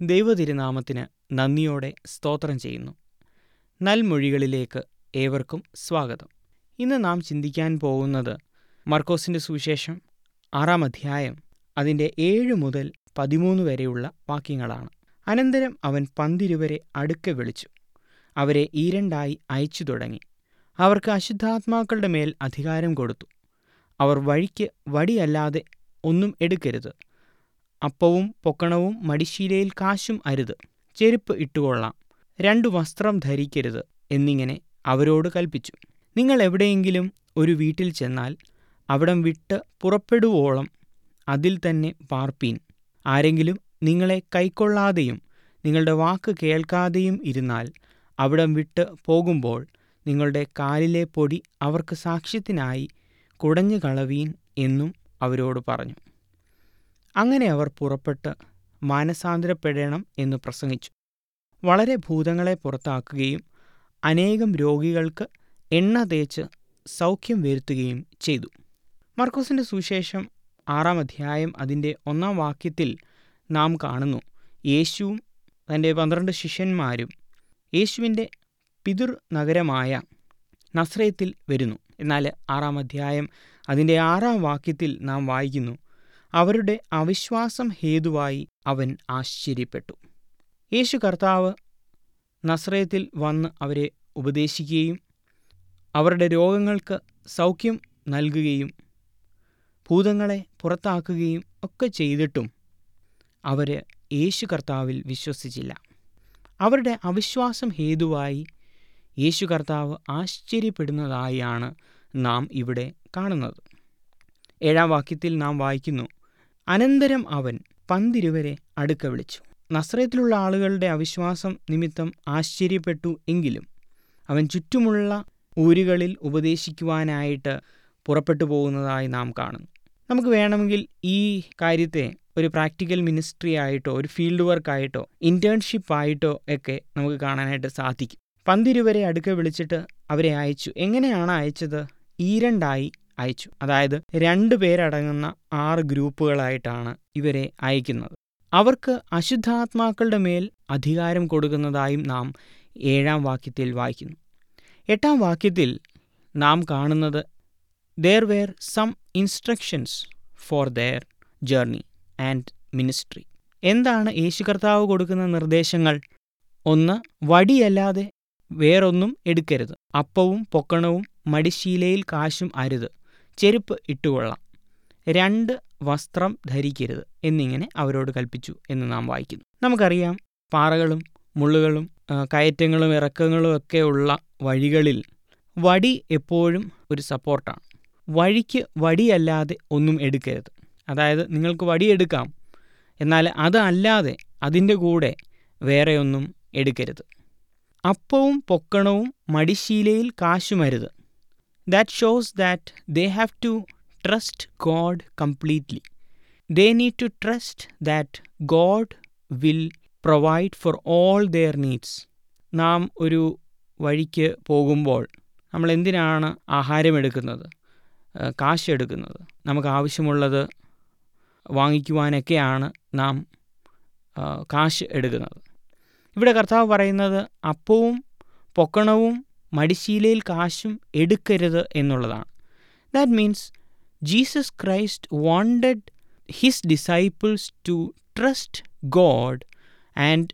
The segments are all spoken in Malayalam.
ദൈവതിരുനാമത്തിന് നന്ദിയോടെ സ്തോത്രം ചെയ്യുന്നു. നൽമൊഴികളിലേക്ക് ഏവർക്കും സ്വാഗതം. ഇന്ന് നാം ചിന്തിക്കാൻ പോകുന്നത് മർക്കോസിന്റെ സുവിശേഷം ആറാം അധ്യായം അതിന്റെ ഏഴ് മുതൽ പതിമൂന്ന് വരെയുള്ള വാക്യങ്ങളാണ്. അനന്തരം അവൻ പന്തിരുവരെ അടുക്കെ വിളിച്ചു. അവരെ ഈരണ്ടായി അയച്ചു തുടങ്ങി. അവർക്ക് അശുദ്ധാത്മാക്കളുടെ മേൽ അധികാരം കൊടുത്തു. അവർ വഴിക്ക് വടിയല്ലാതെ ഒന്നും എടുക്കരുത്. അപ്പവും പൊക്കണവും മടിശീലയിൽ കാശും അരുത്. ചെരുപ്പ് ഇട്ടുകൊള്ളാം. രണ്ടു വസ്ത്രം ധരിക്കരുത് എന്നിങ്ങനെ അവരോട് കൽപ്പിച്ചു. നിങ്ങൾ എവിടെയെങ്കിലും ഒരു വീട്ടിൽ ചെന്നാൽ അവിടം വിട്ട് പുറപ്പെടുവോളം അതിൽ തന്നെ പാർപ്പീൻ ആരെങ്കിലും നിങ്ങളെ കൈക്കൊള്ളാതെയും നിങ്ങളുടെ വാക്ക് കേൾക്കാതെയും ഇരുന്നാൽ അവിടം വിട്ട് പോകുമ്പോൾ നിങ്ങളുടെ കാലിലെ പൊടി അവർക്ക് സാക്ഷ്യത്തിനായി കുടഞ്ഞു കളവീൻ എന്നും അവരോട് പറഞ്ഞു. അങ്ങനെ അവർ പുറപ്പെട്ട് മാനസാന്തരപ്പെടണം എന്ന് പ്രസംഗിച്ചു. വളരെ ഭൂതങ്ങളെ പുറത്താക്കുകയും അനേകം രോഗികൾക്ക് എണ്ണ തേച്ച് സൗഖ്യം വരുത്തുകയും ചെയ്തു. മർക്കോസിന്റെ സുവിശേഷം ആറാം അധ്യായം അതിന്റെ ഒന്നാം വാക്യത്തിൽ നാം കാണുന്നു യേശുവും തന്റെ പന്ത്രണ്ട് ശിഷ്യന്മാരും യേശുവിന്റെ പിതൃ നഗരമായ നസ്രയത്തിൽ വരുന്നു. എന്നാൽ ആറാം അധ്യായം അതിന്റെ ആറാം വാക്യത്തിൽ നാം വായിക്കുന്നു അവരുടെ അവിശ്വാസം ഹേതുവായി അവൻ ആശ്ചര്യപ്പെട്ടു. യേശു കർത്താവ് നസ്രയത്തിൽ വന്ന് അവരെ ഉപദേശിക്കുകയും അവരുടെ രോഗങ്ങൾക്ക് സൗഖ്യം നൽകുകയും ഭൂതങ്ങളെ പുറത്താക്കുകയും ഒക്കെ ചെയ്തിട്ടും അവർ യേശു കർത്താവിൽ വിശ്വസിച്ചില്ല. അവരുടെ അവിശ്വാസം ഹേതുവായി യേശു കർത്താവ് ആശ്ചര്യപ്പെടുന്നതായാണ് നാം ഇവിടെ കാണുന്നത്. ഏഴാം വാക്യത്തിൽ നാം വായിക്കുന്നു അനന്തരം അവൻ പന്തിരുവരെ അടുക്ക വിളിച്ചു. നസ്രയത്തിലുള്ള ആളുകളുടെ അവിശ്വാസം നിമിത്തം ആശ്ചര്യപ്പെട്ടു എങ്കിലും അവൻ ചുറ്റുമുള്ള ഊരുകളിൽ ഉപദേശിക്കുവാനായിട്ട് പുറപ്പെട്ടു പോകുന്നതായി നാം കാണുന്നു. നമുക്ക് വേണമെങ്കിൽ ഈ കാര്യത്തെ ഒരു പ്രാക്ടിക്കൽ മിനിസ്ട്രി ആയിട്ടോ ഒരു ഫീൽഡ് വർക്കായിട്ടോ ഇന്റേൺഷിപ്പ് ആയിട്ടോ ഒക്കെ നമുക്ക് കാണാനായിട്ട് സാധിക്കും. പന്തിരുവരെ അടുക്ക വിളിച്ചിട്ട് അവരെ അയച്ചു. എങ്ങനെയാണ് അയച്ചത്? ഈരണ്ടായി അയച്ചു. അതായത് രണ്ട് പേരടങ്ങുന്ന ആറ് ഗ്രൂപ്പുകളായിട്ടാണ് ഇവരെ അയക്കുന്നത്. അവർക്ക് അശുദ്ധാത്മാക്കളുടെ മേൽ അധികാരം കൊടുക്കുന്നതായും നാം ഏഴാം വാക്യത്തിൽ വായിക്കുന്നു. എട്ടാം വാക്യത്തിൽ നാം കാണുന്നത് there were some instructions for their journey and ministry എന്താണ് യേശു കർത്താവ് കൊടുക്കുന്ന നിർദ്ദേശങ്ങൾ? ഒന്ന് വടിയല്ലാതെ വേറൊന്നും എടുക്കരുത്. അപ്പവും പൊക്കണവും മടിശീലയിൽ കാശും അരുത്. ചെരുപ്പ് ഇട്ടുകൊള്ളാം. രണ്ട് വസ്ത്രം ധരിക്കരുത് എന്നിങ്ങനെ അവരോട് കൽപ്പിച്ചു എന്ന് നാം വായിക്കുന്നു. നമുക്കറിയാം പാറകളും മുള്ളുകളും കയറ്റങ്ങളും ഇറക്കങ്ങളും ഒക്കെ ഉള്ള വഴികളിൽ വടി എപ്പോഴും ഒരു സപ്പോർട്ടാണ്. വഴിക്ക് വടിയല്ലാതെ ഒന്നും എടുക്കരുത്. അതായത് നിങ്ങൾക്ക് വടിയെടുക്കാം എന്നാൽ അതല്ലാതെ അതിന്റെ കൂടെ വേറെ ഒന്നും എടുക്കരുത്. അപ്പവും പൊക്കണവും മടിശീലയിൽ കാശുമരുത്. That shows that they have to trust God completely. They need to trust that God will provide for all their needs നാം ഒരു വഴിക്ക് പോകുമ്പോൾ നമ്മൾ എന്തിനാണ് ആഹാരം എടുക്കുന്നത്? കാശ് എടുക്കുന്നത്. നമുക്ക് ആവശ്യമുള്ളത് വാങ്ങിക്കുവാനൊക്കെയാണ് നാം കാശ് എടുക്കുന്നത്. ഇവിടെ കർത്താവ് പറയുന്നത് അപ്പവും പൊക്കണവും മടിശീലയിൽ കാശും എടുക്കരുത് എന്നുള്ളതാണ്. That means Jesus Christ wanted his disciples to trust God and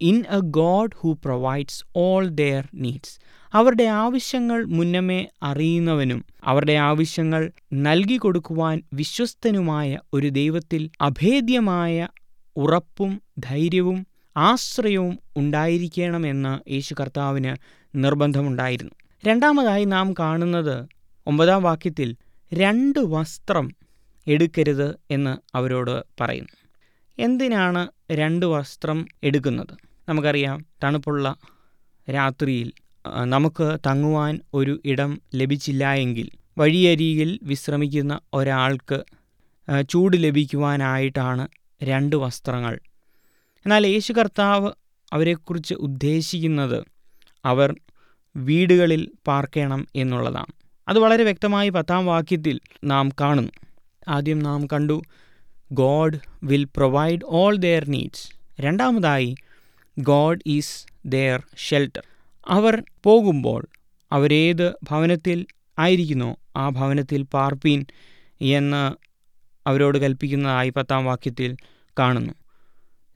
in a God who provides all their needs അവരുടെ ആവശ്യങ്ങൾ മുന്നമേ അറിയുന്നവനും അവരുടെ ആവശ്യങ്ങൾ നൽകി കൊടുക്കുവാൻ വിശ്വസ്തനുമായ ഒരു ദൈവത്തിൽ അഭേദ്യമായ ഉറപ്പും ധൈര്യവും ആശ്രയവും ഉണ്ടായിരിക്കണമെന്ന് യേശു കർത്താവിന് നിർബന്ധമുണ്ടായിരുന്നു. രണ്ടാമതായി നാം കാണുന്നത് ഒമ്പതാം വാക്യത്തിൽ രണ്ട് വസ്ത്രം എടുക്കരുത് എന്ന് അവരോട് പറയുന്നു. എന്തിനാണ് രണ്ട് വസ്ത്രം എടുക്കുന്നത്? നമുക്കറിയാം തണുപ്പുള്ള രാത്രിയിൽ നമുക്ക് തങ്ങുവാൻ ഒരു ഇടം ലഭിച്ചില്ല എങ്കിൽ വഴിയരികിൽ വിശ്രമിക്കുന്ന ഒരാൾക്ക് ചൂട് ലഭിക്കുവാനായിട്ടാണ് രണ്ട് വസ്ത്രങ്ങൾ. എന്നാൽ യേശു കർത്താവ് അവരെക്കുറിച്ച് ഉദ്ദേശിക്കുന്നത് അവർ വീടുകളിൽ പാർക്കണം എന്നുള്ളതാണ്. അത് വളരെ വ്യക്തമായി പത്താം വാക്യത്തിൽ നാം കാണുന്നു. ആദ്യം നാം കണ്ടു God will provide all their needs രണ്ടാമതായി ഗോഡ് ഈസ് ദെയർ ഷെൽട്ടർ അവർ പോകുമ്പോൾ അവരേത് ഭവനത്തിൽ ആയിരിക്കുന്നോ? ആ ഭവനത്തിൽ പാർപ്പീൻ എന്ന് അവരോട് കൽപ്പിക്കുന്നതായി പത്താം വാക്യത്തിൽ കാണുന്നു.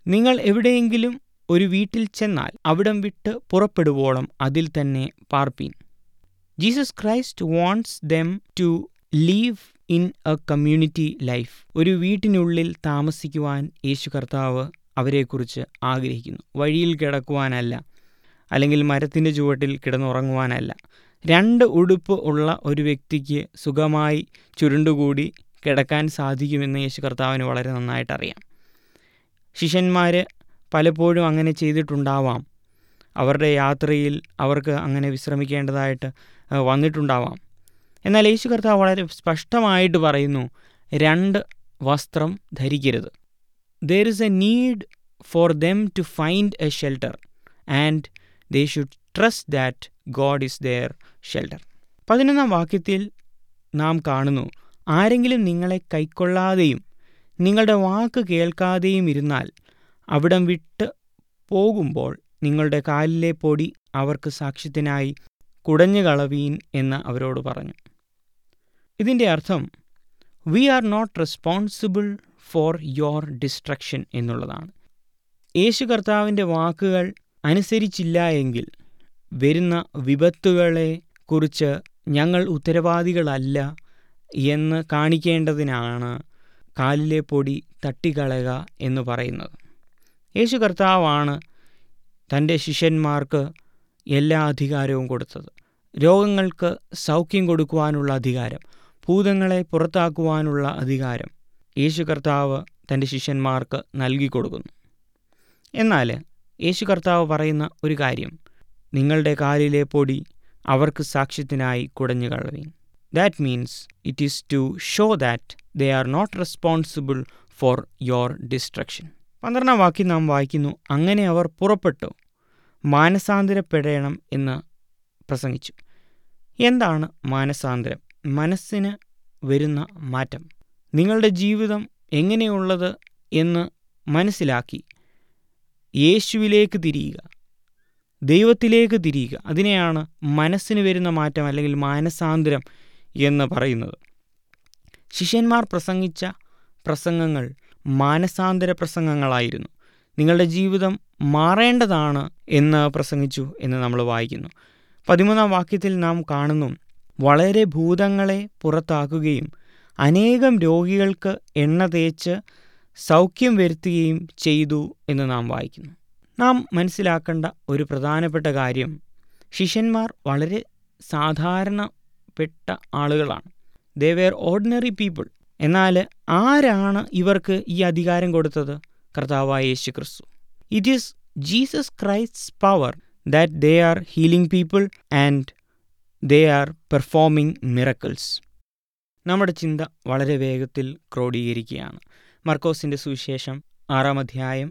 നിങ്ങൾ എവിടെയെങ്കിലും ഒരു വീട്ടിൽ ചെന്നാൽ അവിടം വിട്ട് പുറപ്പെടുവോളം അതിൽ തന്നെ പാർപ്പീൻ. Jesus Christ wants them to live in a community life. ഒരു വീട്ടിനുള്ളിൽ താമസിക്കുവാൻ യേശു കർത്താവ് അവരെക്കുറിച്ച് ആഗ്രഹിക്കുന്നു. വഴിയിൽ കിടക്കുവാനല്ല അല്ലെങ്കിൽ മരത്തിന്റെ ചുവട്ടിൽ കിടന്നുറങ്ങുവാനല്ല. രണ്ട് ഉടുപ്പ് ഉള്ള ഒരു വ്യക്തിക്ക് സുഖമായി ചുരുണ്ടുകൂടി കിടക്കാൻ സാധിക്കുമെന്ന് യേശു കർത്താവിന് വളരെ നന്നായിട്ടറിയാം. ശിഷ്യന്മാർ പലപ്പോഴും അങ്ങനെ ചെയ്തിട്ടുണ്ടാവാം. അവരുടെ യാത്രയിൽ അവർക്ക് അങ്ങനെ വിശ്രമിക്കേണ്ടതായിട്ട് വന്നിട്ടുണ്ടാവാം. എന്നാൽ യേശു കർത്താവ് വളരെ സ്പഷ്ടമായിട്ട് പറയുന്നു രണ്ട് വസ്ത്രം ധരിക്കരുത്. There is a need for them to find a shelter and they should trust that God is their shelter പതിനൊന്നാം വാക്യത്തിൽ നാം കാണുന്നു ആരെങ്കിലും നിങ്ങളെ കൈക്കൊള്ളാതെയും നിങ്ങളുടെ വാക്ക് കേൾക്കാതെയും ഇരുന്നാൽ അവിടം വിട്ട് പോകുമ്പോൾ നിങ്ങളുടെ കാലിലെ പൊടി അവർക്ക് സാക്ഷ്യത്തിനായി കുടഞ്ഞു കളവീൻ എന്ന് അവരോട് പറഞ്ഞു. ഇതിന്റെ അർത്ഥം we are not responsible for your destruction എന്നുള്ളതാണ്. യേശു കർത്താവിന്റെ വാക്കുകൾ അനുസരിച്ചില്ല എങ്കിൽ വരുന്ന വിപത്തുകളെ കുറിച്ച് ഞങ്ങൾ ഉത്തരവാദികളല്ല എന്ന് കാണിക്കേണ്ടതിനാണ് കാലിലെ പൊടി തട്ടിക്കളയുക എന്ന് പറയുന്നത്. യേശു കർത്താവാണ് തന്റെ ശിഷ്യന്മാർക്ക് എല്ലാ അധികാരവും കൊടുത്തത്. രോഗങ്ങൾക്ക് സൗഖ്യം കൊടുക്കുവാനുള്ള അധികാരം ഭൂതങ്ങളെ പുറത്താക്കുവാനുള്ള അധികാരം യേശു കർത്താവ് തന്റെ ശിഷ്യന്മാർക്ക് നൽകി കൊടുക്കുന്നു. എന്നാൽ യേശു കർത്താവ് പറയുന്ന ഒരു കാര്യം നിങ്ങളുടെ കാലിലെ പൊടി അവർക്ക് സാക്ഷ്യത്തിനായി കുടഞ്ഞു കളവീൻ. That means it is to show that they are not responsible for your destruction പന്ത്രണ്ടാം വാക്യം നാം വായിക്കുന്നു. അങ്ങനെ അവർ പുറപ്പെട്ടു. മാനസാന്തരപ്പെടണം എന്ന് പ്രസംഗിച്ചു. എന്താണ് മാനസാന്തരം? മനസ്സിന് വരുന്ന മാറ്റം. നിങ്ങളുടെ ജീവിതം എങ്ങനെയുള്ളത് എന്ന് മനസ്സിലാക്കി. യേശുവിലേക്ക് തിരിയുക. ദൈവത്തിലേക്ക് തിരിയുക. അതിനെയാണ് മനസ്സിന് വരുന്ന മാറ്റം അല്ലെങ്കിൽ മാനസാന്തരം എന്ന് പറയുന്നത്. ശിഷ്യന്മാർ പ്രസംഗിച്ച പ്രസംഗങ്ങൾ മാനസാന്തര പ്രസംഗങ്ങളായിരുന്നു. നിങ്ങളുടെ ജീവിതം മാറേണ്ടതാണ് എന്ന് പ്രസംഗിച്ചു എന്ന് നമ്മൾ വായിക്കുന്നു. പതിമൂന്നാം വാക്യത്തിൽ നാം കാണുന്നു വളരെ ഭൂതങ്ങളെ പുറത്താക്കുകയും അനേകം രോഗികൾക്ക് എണ്ണ തേച്ച് സൗഖ്യം വരുത്തുകയും ചെയ്തു എന്ന് നാം വായിക്കുന്നു. നാം മനസ്സിലാക്കേണ്ട ഒരു പ്രധാനപ്പെട്ട കാര്യം ശിഷ്യന്മാർ വളരെ സാധാരണപ്പെട്ട ആളുകളാണ്. ദേ വെയർ ഓർഡിനറി പീപ്പിൾ എന്നാൽ ആരാണ് ഇവർക്ക് ഈ അധികാരം കൊടുത്തത്? കർത്താവായ Yesu Kristu it is Jesus Christ's power that they are healing people and they are performing miracles നമ്മുടെ ചിന്ത വളരെ വേഗത്തിൽ ക്രോഡീകരിക്കുകയാണ്. മർക്കോസിന്റെ സുവിശേഷം ആറാം അധ്യായം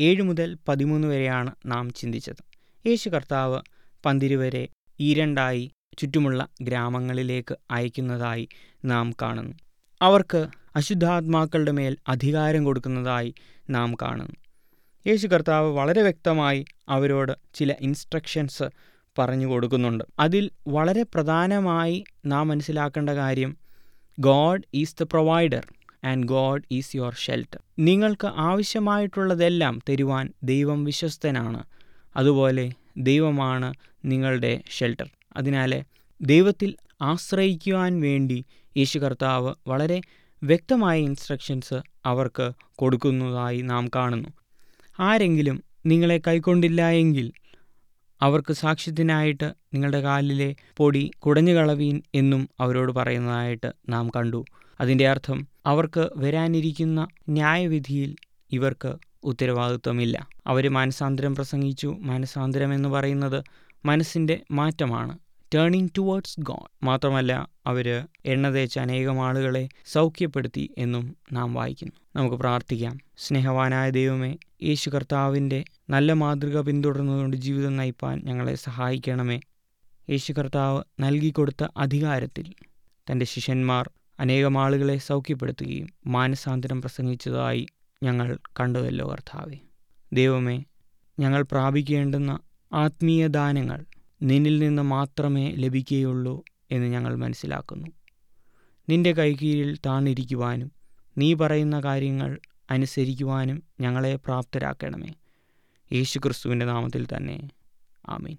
ഏഴ് മുതൽ പതിമൂന്ന് വരെയാണ് നാം ചിന്തിച്ചത്. യേശു കർത്താവ് പന്തിരുവരെ ഈരണ്ടായി ചുറ്റുമുള്ള ഗ്രാമങ്ങളിലേക്ക് അയക്കുന്നതായി നാം കാണുന്നു. അവർക്ക് അശുദ്ധാത്മാക്കളുടെ മേൽ അധികാരം കൊടുക്കുന്നതായി നാം കാണുന്നു. യേശു കർത്താവ് വളരെ വ്യക്തമായി അവരോട് ചില ഇൻസ്ട്രക്ഷൻസ് പറഞ്ഞു കൊടുക്കുന്നുണ്ട്. അതിൽ വളരെ പ്രധാനമായി നാം മനസ്സിലാക്കേണ്ട കാര്യം God is the provider and God is your shelter. നിങ്ങൾക്ക് ആവശ്യമായിട്ടുള്ളതെല്ലാം തരുവാൻ ദൈവം വിശ്വസ്തനാണ്. അതുപോലെ ദൈവമാണ് നിങ്ങളുടെ ഷെൽട്ടർ. അതിനാൽ ദൈവത്തിൽ ആശ്രയിക്കുവാൻ വേണ്ടി യേശു കർത്താവ് വളരെ വ്യക്തമായ ഇൻസ്ട്രക്ഷൻസ് അവർക്ക് കൊടുക്കുന്നതായി നാം കാണുന്നു. ആരെങ്കിലും നിങ്ങളെ കൈക്കൊണ്ടില്ല എങ്കിൽ അവർക്ക് സാക്ഷ്യത്തിനായിട്ട് നിങ്ങളുടെ കാലിലെ പൊടി കുടഞ്ഞു കളവീൻ എന്നും അവരോട് പറയുന്നതായിട്ട് നാം കണ്ടു. അതിന്റെ അർത്ഥം അവർക്ക് വരാനിരിക്കുന്ന ന്യായവിധിയിൽ ഇവർക്ക് ഉത്തരവാദിത്വമില്ല. അവർ മാനസാന്തരം പ്രസംഗിച്ചു. മാനസാന്തരം എന്ന് പറയുന്നത് മനസ്സിന്റെ മാറ്റമാണ്. ടേണിംഗ് ടുവേർഡ്സ് ഗോഡ് മാത്രമല്ല അവർ എണ്ണ തേച്ച അനേകം ആളുകളെ സൗഖ്യപ്പെടുത്തി എന്നും നാം വായിക്കുന്നു. നമുക്ക് പ്രാർത്ഥിക്കാം. സ്നേഹവാനായ ദൈവമേ യേശു കർത്താവിന്റെ നല്ല മാതൃക പിന്തുടർന്നുകൊണ്ട് ജീവിതം നയിപ്പാൻ ഞങ്ങളെ സഹായിക്കണമേ. യേശു കർത്താവ് നൽകിക്കൊടുത്ത അധികാരത്തിൽ തന്റെ ശിഷ്യന്മാർ അനേകം ആളുകളെ സൗഖ്യപ്പെടുത്തുകയും മാനസാന്തരം പ്രസംഗിച്ചതായി ഞങ്ങൾ കണ്ടുവല്ലോ കർത്താവെ. ദൈവമേ ഞങ്ങൾ പ്രാപിക്കേണ്ടുന്ന ആത്മീയ ദാനങ്ങൾ നിന്നിൽ നിന്ന് മാത്രമേ ലഭിക്കുകയുള്ളൂ എന്ന് ഞങ്ങൾ മനസ്സിലാക്കുന്നു. നിന്റെ കൈകീഴിൽ താണിരിക്കുവാനും നീ പറയുന്ന കാര്യങ്ങൾ അനുസരിക്കുവാനും ഞങ്ങളെ പ്രാപ്തരാക്കണമേ. യേശു ക്രിസ്തുവിന്റെ നാമത്തിൽ തന്നെ. ആമീൻ.